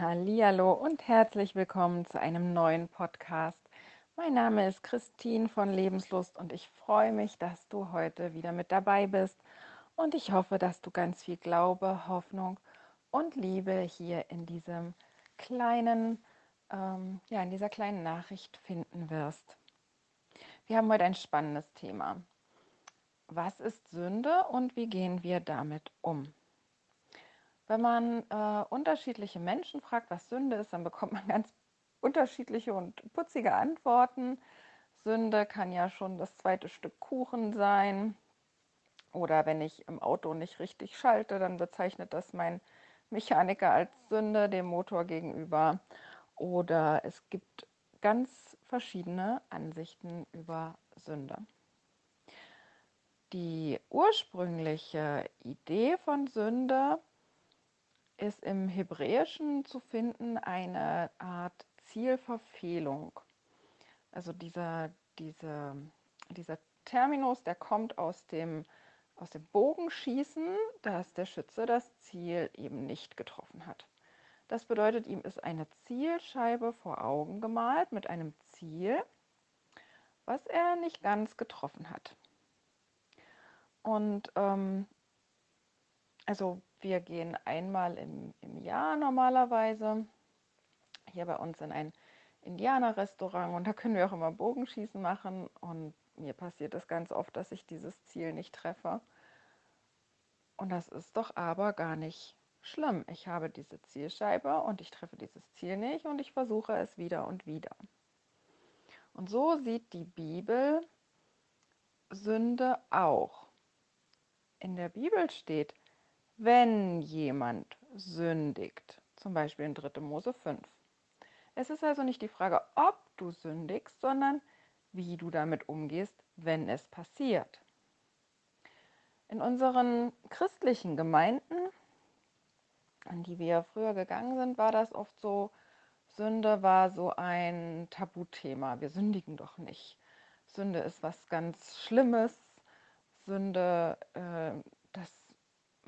Hallihallo und herzlich willkommen zu einem neuen Podcast. Mein Name ist Christine von Lebenslust und ich freue mich, dass du heute wieder mit dabei bist und ich hoffe, dass du ganz viel Glaube, Hoffnung und Liebe hier in diesem kleinen, ähm, ja, in dieser kleinen Nachricht finden wirst. Wir haben heute ein spannendes Thema. Was ist Sünde und wie gehen wir damit um? Wenn man äh, unterschiedliche Menschen fragt, was Sünde ist, dann bekommt man ganz unterschiedliche und putzige Antworten. Sünde kann ja schon das zweite Stück Kuchen sein. Oder wenn ich im Auto nicht richtig schalte, dann bezeichnet das mein Mechaniker als Sünde dem Motor gegenüber. Oder es gibt ganz verschiedene Ansichten über Sünde. Die ursprüngliche Idee von Sünde ist im Hebräischen zu finden eine Art Zielverfehlung. Also dieser, diese, dieser Terminus, der kommt aus dem, aus dem Bogenschießen, dass der Schütze das Ziel eben nicht getroffen hat. Das bedeutet, ihm ist eine Zielscheibe vor Augen gemalt mit einem Ziel, was er nicht ganz getroffen hat. Und ähm, also wir gehen einmal im, im Jahr normalerweise hier bei uns in ein Indianerrestaurant und da können wir auch immer Bogenschießen machen und mir passiert es ganz oft, dass ich dieses Ziel nicht treffe. Und das ist doch aber gar nicht schlimm. Ich habe diese Zielscheibe und ich treffe dieses Ziel nicht und ich versuche es wieder und wieder. Und so sieht die Bibel Sünde auch. In der Bibel steht, wenn jemand sündigt, zum Beispiel in 3. Mose 5. Es ist also nicht die Frage, ob du sündigst, sondern wie du damit umgehst, wenn es passiert. In unseren christlichen Gemeinden, an die wir früher gegangen sind, war das oft so, Sünde war so ein Tabuthema. Wir sündigen doch nicht. Sünde ist was ganz Schlimmes. Sünde, äh, das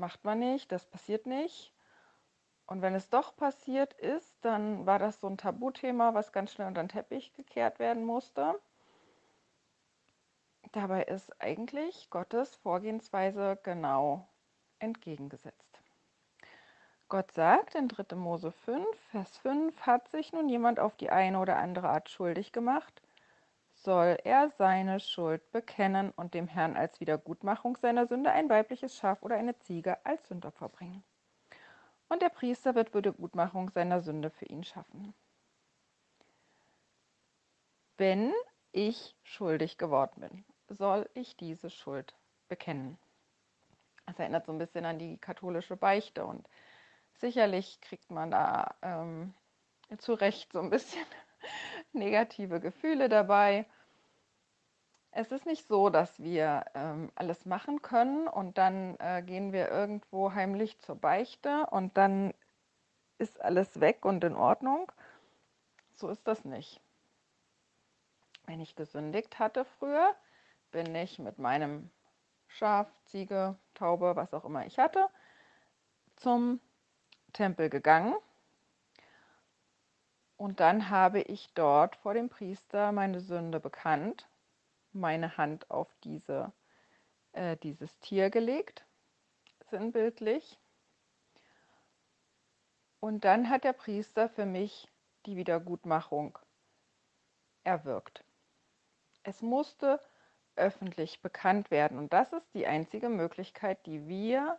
macht man nicht, das passiert nicht. Und wenn es doch passiert ist, dann war das so ein Tabuthema, was ganz schnell unter den Teppich gekehrt werden musste. Dabei ist eigentlich Gottes Vorgehensweise genau entgegengesetzt. Gott sagt in 3. Mose 5, Vers 5, hat sich nun jemand auf die eine oder andere Art schuldig gemacht, soll er seine Schuld bekennen und dem Herrn als Wiedergutmachung seiner Sünde ein weibliches Schaf oder eine Ziege als Sündopfer bringen. Und der Priester wird Wiedergutmachung seiner Sünde für ihn schaffen. Wenn ich schuldig geworden bin, soll ich diese Schuld bekennen. Das erinnert so ein bisschen an die katholische Beichte und sicherlich kriegt man da ähm, zu Recht so ein bisschen negative Gefühle dabei. Es ist nicht so, dass wir ähm, alles machen können und dann äh, gehen wir irgendwo heimlich zur Beichte und dann ist alles weg und in Ordnung. So ist das nicht. Wenn ich gesündigt hatte früher, bin ich mit meinem Schaf, Ziege, Taube, was auch immer ich hatte, zum Tempel gegangen und dann habe ich dort vor dem Priester meine Sünde bekannt, meine Hand auf diese, äh, dieses Tier gelegt, sinnbildlich. Und dann hat der Priester für mich die Wiedergutmachung erwirkt. Es musste öffentlich bekannt werden. Und das ist die einzige Möglichkeit, die wir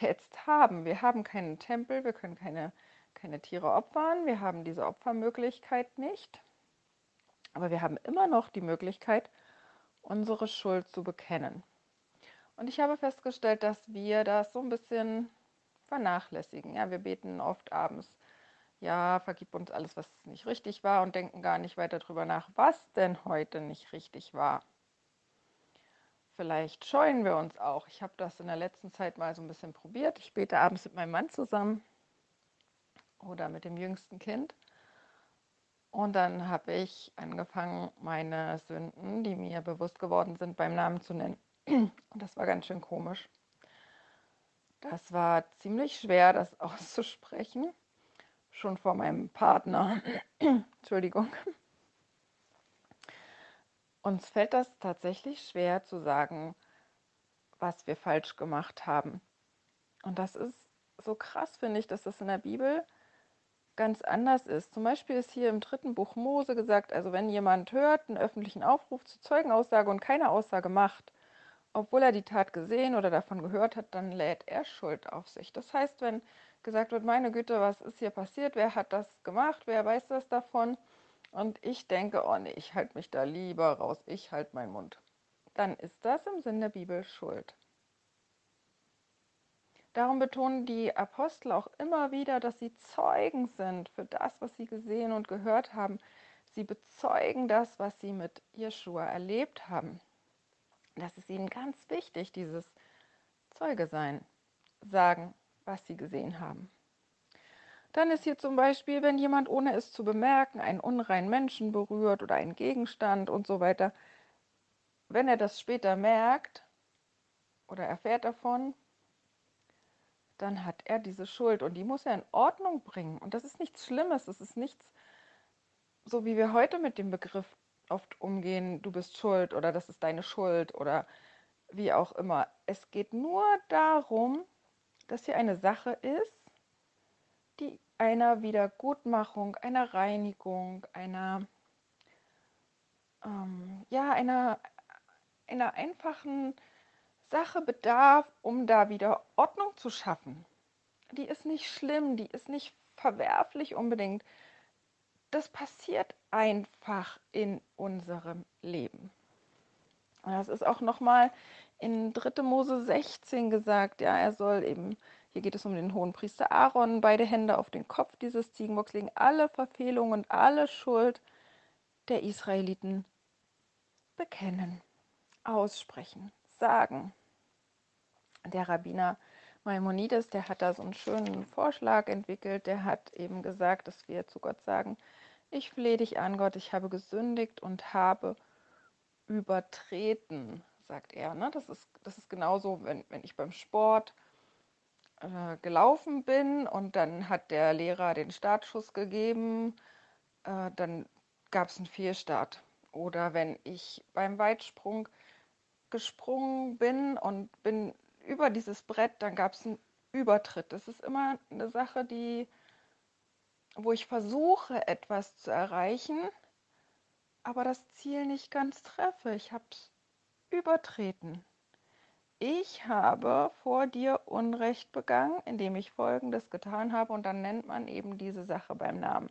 jetzt haben. Wir haben keinen Tempel, wir können keine keine Tiere opfern. Wir haben diese Opfermöglichkeit nicht. Aber wir haben immer noch die Möglichkeit, unsere Schuld zu bekennen. Und ich habe festgestellt, dass wir das so ein bisschen vernachlässigen. Ja, wir beten oft abends, ja, vergib uns alles, was nicht richtig war und denken gar nicht weiter darüber nach, was denn heute nicht richtig war. Vielleicht scheuen wir uns auch. Ich habe das in der letzten Zeit mal so ein bisschen probiert. Ich bete abends mit meinem Mann zusammen oder mit dem jüngsten Kind. Und dann habe ich angefangen, meine Sünden, die mir bewusst geworden sind, beim Namen zu nennen. Und das war ganz schön komisch. Das war ziemlich schwer, das auszusprechen. schon vor meinem Partner. Entschuldigung. Uns fällt das tatsächlich schwer zu sagen, was wir falsch gemacht haben. Und das ist so krass, finde ich, dass das in der Bibel ganz anders ist. Zum Beispiel ist hier im dritten Buch Mose gesagt, also wenn jemand hört, einen öffentlichen Aufruf zur Zeugenaussage und keine Aussage macht, obwohl er die Tat gesehen oder davon gehört hat, dann lädt er Schuld auf sich. Das heißt, wenn gesagt wird, meine Güte, was ist hier passiert, wer hat das gemacht, wer weiß das davon, und ich denke, oh nee, ich halte mich da lieber raus, ich halte meinen Mund, dann ist das im Sinn der Bibel Schuld. Darum betonen die Apostel auch immer wieder, dass sie Zeugen sind für das, was sie gesehen und gehört haben. Sie bezeugen das, was sie mit Jeschua erlebt haben. Das ist ihnen ganz wichtig, dieses Zeuge sein, sagen, was sie gesehen haben. Dann ist hier zum Beispiel, wenn jemand ohne es zu bemerken einen unreinen Menschen berührt oder einen Gegenstand und so weiter, wenn er das später merkt oder erfährt davon, dann hat er diese Schuld und die muss er in Ordnung bringen. Und das ist nichts Schlimmes, das ist nichts, so wie wir heute mit dem Begriff oft umgehen, du bist schuld oder das ist deine Schuld oder wie auch immer. Es geht nur darum, dass hier eine Sache ist, die einer Wiedergutmachung, einer Reinigung, einer, ähm, ja, einer, einer einfachen Sache bedarf, um da wieder Ordnung zu schaffen. Die ist nicht schlimm, die ist nicht verwerflich unbedingt. Das passiert einfach in unserem Leben. Und das ist auch nochmal in 3. Mose 16 gesagt, ja, er soll eben, hier geht es um den hohen Priester Aaron, beide Hände auf den Kopf dieses Ziegenbocks legen, alle Verfehlungen und alle Schuld der Israeliten bekennen, aussprechen sagen. Der Rabbiner Maimonides, der hat da so einen schönen Vorschlag entwickelt. Der hat eben gesagt, dass wir zu Gott sagen, ich flehe dich an, Gott, ich habe gesündigt und habe übertreten, sagt er. Ne? Das, ist, das ist genauso, wenn, wenn ich beim Sport äh, gelaufen bin und dann hat der Lehrer den Startschuss gegeben, äh, dann gab es einen Fehlstart. Oder wenn ich beim Weitsprung gesprungen bin und bin über dieses Brett, dann gab es einen Übertritt. Das ist immer eine Sache, die, wo ich versuche, etwas zu erreichen, aber das Ziel nicht ganz treffe. Ich habe es übertreten. Ich habe vor dir Unrecht begangen, indem ich Folgendes getan habe und dann nennt man eben diese Sache beim Namen.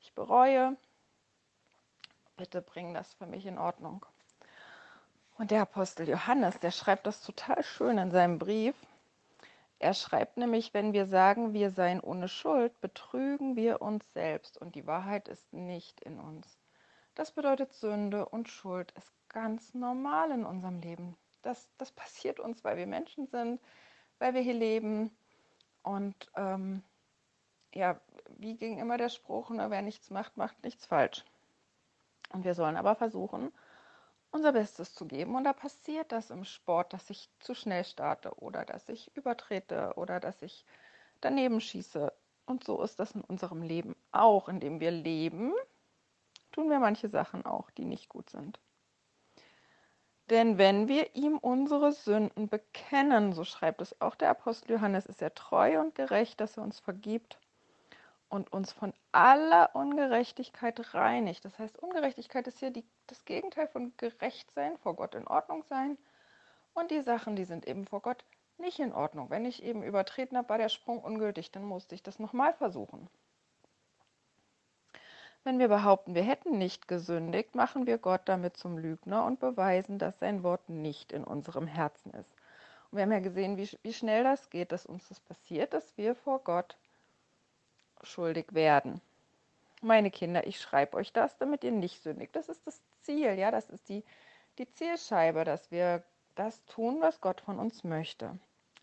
Ich bereue, bitte bring das für mich in Ordnung. Und der Apostel Johannes, der schreibt das total schön in seinem Brief. Er schreibt nämlich, wenn wir sagen, wir seien ohne Schuld, betrügen wir uns selbst und die Wahrheit ist nicht in uns. Das bedeutet, Sünde und Schuld ist ganz normal in unserem Leben. Das, das passiert uns, weil wir Menschen sind, weil wir hier leben. Und ähm, ja, wie ging immer der Spruch, ne, wer nichts macht, macht nichts falsch. Und wir sollen aber versuchen, unser Bestes zu geben. Und da passiert das im Sport, dass ich zu schnell starte oder dass ich übertrete oder dass ich daneben schieße. Und so ist das in unserem Leben auch. Indem wir leben, tun wir manche Sachen auch, die nicht gut sind. Denn wenn wir ihm unsere Sünden bekennen, so schreibt es auch der Apostel Johannes, ist er treu und gerecht, dass er uns vergibt und uns von aller Ungerechtigkeit reinigt. Das heißt, Ungerechtigkeit ist hier die, das Gegenteil von gerecht sein, vor Gott in Ordnung sein. Und die Sachen, die sind eben vor Gott nicht in Ordnung. Wenn ich eben übertreten habe, war der Sprung ungültig, dann musste ich das nochmal versuchen. Wenn wir behaupten, wir hätten nicht gesündigt, machen wir Gott damit zum Lügner und beweisen, dass sein Wort nicht in unserem Herzen ist. Und wir haben ja gesehen, wie, wie schnell das geht, dass uns das passiert, dass wir vor Gott schuldig werden. Meine Kinder, ich schreibe euch das, damit ihr nicht sündigt. Das ist das Ziel, ja, das ist die, die Zielscheibe, dass wir das tun, was Gott von uns möchte.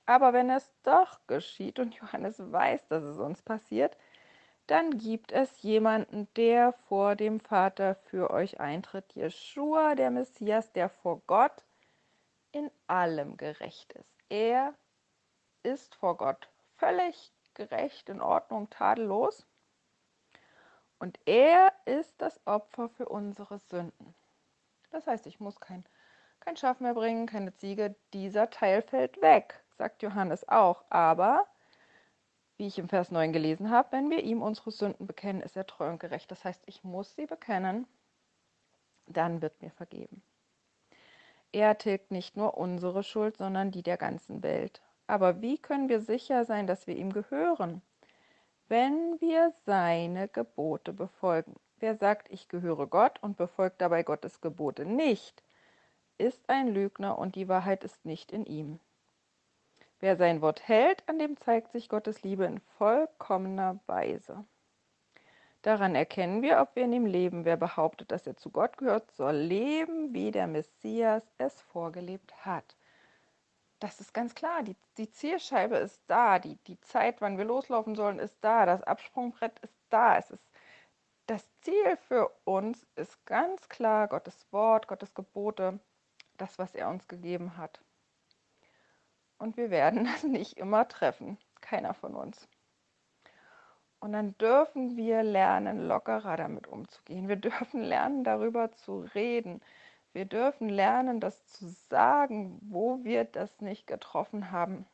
Aber wenn es doch geschieht und Johannes weiß, dass es uns passiert, dann gibt es jemanden, der vor dem Vater für euch eintritt, Jeschua, der Messias, der vor Gott in allem gerecht ist. Er ist vor Gott völlig gerecht, in Ordnung, tadellos. Und er ist das Opfer für unsere Sünden. Das heißt, ich muss kein, kein Schaf mehr bringen, keine Ziege. Dieser Teil fällt weg, sagt Johannes auch. Aber, wie ich im Vers 9 gelesen habe, wenn wir ihm unsere Sünden bekennen, ist er treu und gerecht. Das heißt, ich muss sie bekennen, dann wird mir vergeben. Er tilgt nicht nur unsere Schuld, sondern die der ganzen Welt. Aber wie können wir sicher sein, dass wir ihm gehören? wenn wir seine Gebote befolgen. Wer sagt, ich gehöre Gott und befolgt dabei Gottes Gebote nicht, ist ein Lügner und die Wahrheit ist nicht in ihm. Wer sein Wort hält, an dem zeigt sich Gottes Liebe in vollkommener Weise. Daran erkennen wir, ob wir in ihm leben. Wer behauptet, dass er zu Gott gehört, soll leben, wie der Messias es vorgelebt hat das ist ganz klar. Die, die Zielscheibe ist da. Die, die Zeit, wann wir loslaufen sollen, ist da. Das Absprungbrett ist da. Es ist, das Ziel für uns ist ganz klar Gottes Wort, Gottes Gebote, das, was er uns gegeben hat. Und wir werden das nicht immer treffen. Keiner von uns. Und dann dürfen wir lernen, lockerer damit umzugehen. Wir dürfen lernen, darüber zu reden. Wir dürfen lernen, das zu sagen, wo wir das nicht getroffen haben,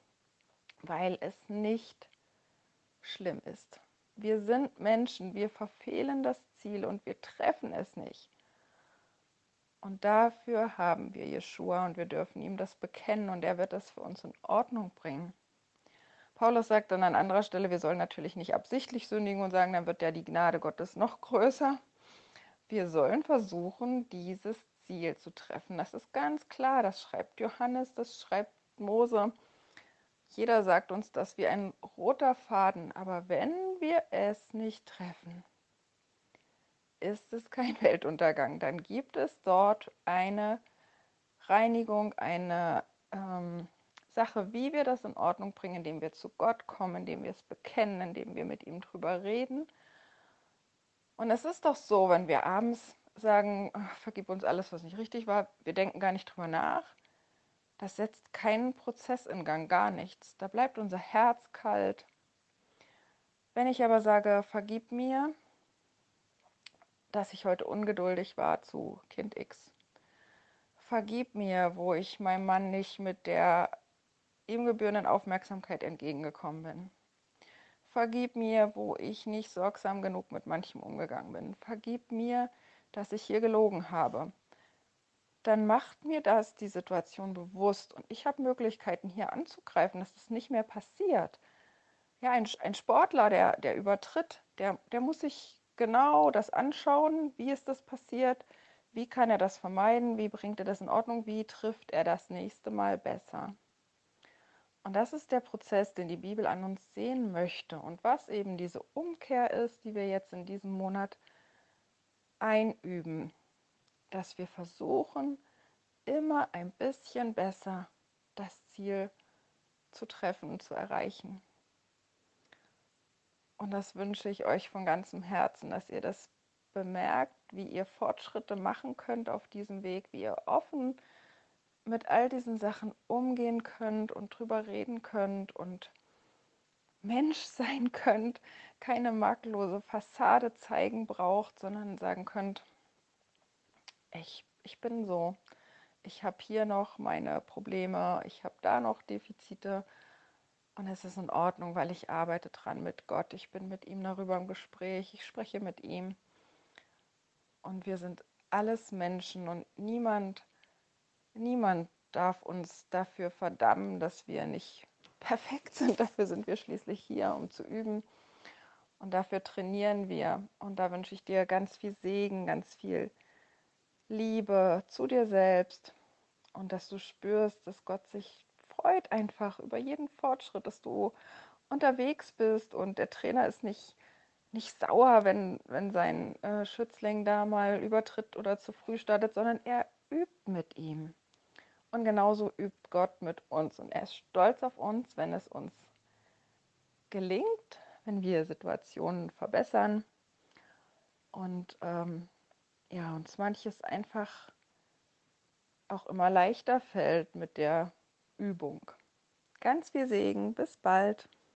weil es nicht schlimm ist. Wir sind Menschen, wir verfehlen das Ziel und wir treffen es nicht. Und dafür haben wir Jeshua und wir dürfen ihm das bekennen und er wird das für uns in Ordnung bringen. Paulus sagt dann an anderer Stelle, wir sollen natürlich nicht absichtlich sündigen und sagen, dann wird ja die Gnade Gottes noch größer. Wir sollen versuchen, dieses Ziel zu treffen. Das ist ganz klar, das schreibt Johannes, das schreibt Mose. Jeder sagt uns das wie ein roter Faden, aber wenn wir es nicht treffen, ist es kein Weltuntergang. Dann gibt es dort eine Reinigung, eine ähm, Sache, wie wir das in Ordnung bringen, indem wir zu Gott kommen, indem wir es bekennen, indem wir mit ihm drüber reden. Und es ist doch so, wenn wir abends sagen, vergib uns alles, was nicht richtig war, wir denken gar nicht drüber nach, das setzt keinen Prozess in Gang, gar nichts. Da bleibt unser Herz kalt. Wenn ich aber sage, vergib mir, dass ich heute ungeduldig war zu Kind X. Vergib mir, wo ich meinem Mann nicht mit der ihm gebührenden Aufmerksamkeit entgegengekommen bin. Vergib mir, wo ich nicht sorgsam genug mit manchem umgegangen bin. Vergib mir, dass ich hier gelogen habe, dann macht mir das die Situation bewusst und ich habe Möglichkeiten hier anzugreifen, dass das nicht mehr passiert. Ja, ein, ein Sportler, der, der übertritt, der, der muss sich genau das anschauen, wie ist das passiert, wie kann er das vermeiden, wie bringt er das in Ordnung, wie trifft er das nächste Mal besser. Und das ist der Prozess, den die Bibel an uns sehen möchte. Und was eben diese Umkehr ist, die wir jetzt in diesem Monat einüben, dass wir versuchen, immer ein bisschen besser das Ziel zu treffen und zu erreichen. Und das wünsche ich euch von ganzem Herzen, dass ihr das bemerkt, wie ihr Fortschritte machen könnt auf diesem Weg, wie ihr offen mit all diesen Sachen umgehen könnt und drüber reden könnt und Mensch sein könnt, keine makellose Fassade zeigen braucht, sondern sagen könnt, ich, ich bin so, ich habe hier noch meine Probleme, ich habe da noch Defizite. Und es ist in Ordnung, weil ich arbeite dran mit Gott, ich bin mit ihm darüber im Gespräch, ich spreche mit ihm. Und wir sind alles Menschen und niemand, niemand darf uns dafür verdammen, dass wir nicht perfekt sind. Dafür sind wir schließlich hier, um zu üben. Und dafür trainieren wir. Und da wünsche ich dir ganz viel Segen, ganz viel Liebe zu dir selbst. Und dass du spürst, dass Gott sich freut einfach über jeden Fortschritt, dass du unterwegs bist. Und der Trainer ist nicht, nicht sauer, wenn, wenn sein äh, Schützling da mal übertritt oder zu früh startet, sondern er übt mit ihm. Und genauso übt Gott mit uns. Und er ist stolz auf uns, wenn es uns gelingt, wenn wir Situationen verbessern und ähm, ja, uns manches einfach auch immer leichter fällt mit der Übung. Ganz viel Segen, bis bald.